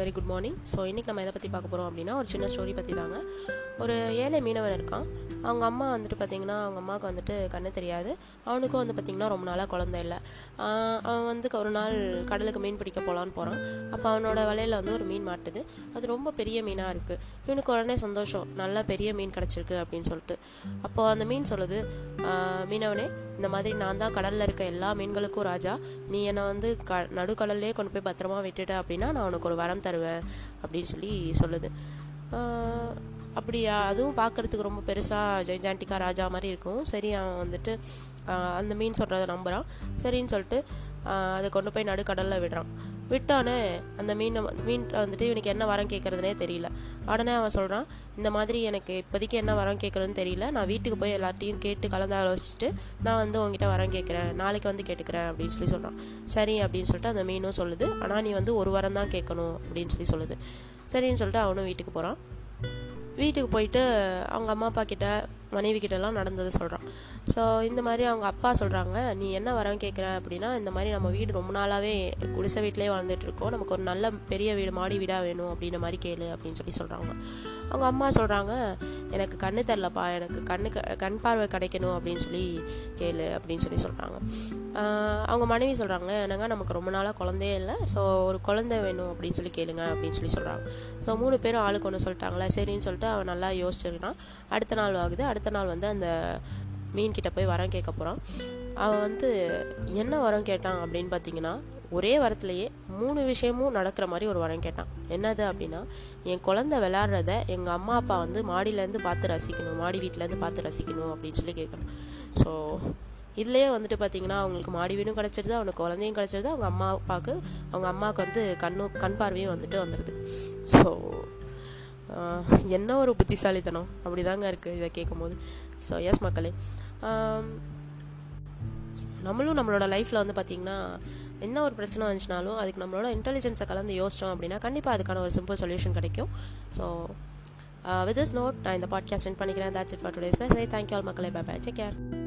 Very good morning so இன்றைக்கி நம்ம எதை பற்றி பார்க்க போகிறோம் அப்படின்னா ஒரு சின்ன ஸ்டோரி பற்றி தாங்க. ஒரு ஏழை மீனவன் இருக்கான். அவங்க அம்மா வந்துட்டு பார்த்திங்கன்னா அவங்க அம்மாவுக்கு வந்துட்டு கண்ணு தெரியாது. அவனுக்கும் வந்து பார்த்திங்கன்னா ரொம்ப நாளாக குழந்தை இல்லை. அவன் வந்து ஒரு நாள் கடலுக்கு மீன் பிடிக்க போகலான்னு போகிறான் அப்போ அவனோட வலையில் வந்து ஒரு மீன் மாட்டுது. அது ரொம்ப பெரிய மீனாக இருக்குது இவனுக்கு உடனே சந்தோஷம். நல்லா பெரிய மீன் கிடச்சிருக்கு அப்படின்னு சொல்லிட்டு. அப்போது அந்த மீன் சொல்லுது மீனவனே இந்த மாதிரி நான் தான் கடலில் இருக்க எல்லா மீன்களுக்கும் ராஜா. நீ என்னை வந்து க நடுக்கடல்லே கொண்டு போய் பத்திரமா விட்டுட்ட அப்படின்னா நான் உனக்கு ஒரு வரம் தருவேன் அப்படின்னு சொல்லி சொல்லுது. ஆஹ் அப்படியா? அதுவும் பார்க்குறதுக்கு ரொம்ப பெருசாக ஜெய்ஜாண்டிக்கா ராஜா மாதிரி இருக்கும். சரி அவன் வந்துட்டு அந்த மீன் சொல்கிறத நம்புகிறான் சரின்னு சொல்லிட்டு அதை கொண்டு போய் நடுக்கடலில் விடுறான். விட்டானே அந்த மீனை மீன் வந்துட்டு இவனுக்கு என்ன வரம் கேட்குறதுனே தெரியல. உடனே அவன் சொல்கிறான் இந்த மாதிரி எனக்கு இப்போதைக்கு என்ன வரம் கேட்குறதுன்னு தெரியல. நான் வீட்டுக்கு போய் எல்லாத்தையும் கேட்டு கலந்து ஆலோசிச்சுட்டு நான் வந்து உங்ககிட்ட வரம் கேட்குறேன் நாளைக்கு வந்து கேட்டுக்கிறேன் அப்படின்னு சொல்லி சொல்கிறான் சரி அப்படின்னு சொல்லிட்டு அந்த மீனும் சொல்லுது. ஆனால் நீ வந்து ஒரு வரம் தான் கேட்கணும் அப்படின்னு சொல்லி சொல்லுது. சரின்னு சொல்லிட்டு அவனும் வீட்டுக்கு போகிறான் வீட்டுக்கு போயிட்டு அவங்க அம்மா அப்பா கிட்ட மனைவி கிட்டலாம் நடந்ததை சொல்கிறான் ஸோ இந்த மாதிரி அவங்க அப்பா சொல்கிறாங்க நீ என்ன வரம் கேட்குற அப்படின்னா இந்த மாதிரி நம்ம வீடு ரொம்ப நாளாகவே குடிசை வீட்டிலே வாழ்ந்துட்டு இருக்கோம். நமக்கு ஒரு நல்ல பெரிய வீடு மாடி வீடாக வேணும் அப்படின்ற மாதிரி கேளு அப்படின்னு சொல்லி சொல்கிறாங்க அவங்க அம்மா சொல்கிறாங்க எனக்கு கண்ணு தெரிலப்பா எனக்கு கண்ணு கண் பார்வை கிடைக்கணும் அப்படின்னு சொல்லி கேளு அப்படின்னு சொல்லி சொல்கிறாங்க அவங்க மனைவி சொல்கிறாங்க என்னங்க நமக்கு ரொம்ப நாளாக குழந்தையே இல்லை ஸோ ஒரு குழந்தை வேணும் அப்படின்னு சொல்லி கேளுங்க அப்படின்னு சொல்லி சொல்கிறாங்க ஸோ மூணு பேரும் ஆளுக்கு ஒன்று சொல்லிட்டாங்களா சரின்னு சொல்லிட்டு அவன் நல்லா யோசிச்சிருக்கான் அடுத்த நாள் ஆகுது அடுத்த நாள் வந்து அந்த மீன் கிட்ட போய் வரம் கேட்க போகிறான் அவன் வந்து என்ன வரம் கேட்டான் அப்படின்னு பார்த்தீங்கன்னா ஒரே வரத்துலேயே மூணு விஷயமும் நடக்கிற மாதிரி ஒரு வரம் கேட்டான். என்னது அப்படின்னா என் குழந்தை விளாட்றத எங்கள் அம்மா அப்பா வந்து மாடியிலேருந்து பார்த்து ரசிக்கணும் மாடி வீட்டிலேருந்து பார்த்து ரசிக்கணும் அப்படின்னு சொல்லி கேட்குறான். ஸோ இதுலேயே வந்துட்டு பார்த்தீங்கன்னா அவங்களுக்கு மாடி வீடும் கிடச்சிருது அவனுக்கு குழந்தையும் கிடச்சிருது அவங்க அம்மா அப்பாவுக்கு அவங்க அம்மாவுக்கு வந்து கண்ணு கண் பார்வையும் வந்துட்டு வந்துடுது ஸோ என்ன ஒரு புத்திசாலித்தனம்? அப்படி தாங்க இருக்குது இதை கேட்கும்போது. ஸோ எஸ் மக்களே. நம்மளும் நம்மளோட லைஃப்பில் வந்து பார்த்திங்கன்னா என்ன ஒரு பிரச்சனை வந்துச்சுனாலும் அதுக்கு நம்மளோட இன்டெலிஜென்ஸை கலந்து யோசித்தோம் அப்படின்னா கண்டிப்பாக அதுக்கான ஒரு சிம்பிள் சொல்யூஷன் கிடைக்கும். ஸோ வித் திஸ் நோட் நான் இந்த பாட்காஸ்ட் சென்ட் பண்ணிக்கிறேன். That's it for today's bye சரி தேங்க்யூ ஆல் மக்களே. Bye bye take care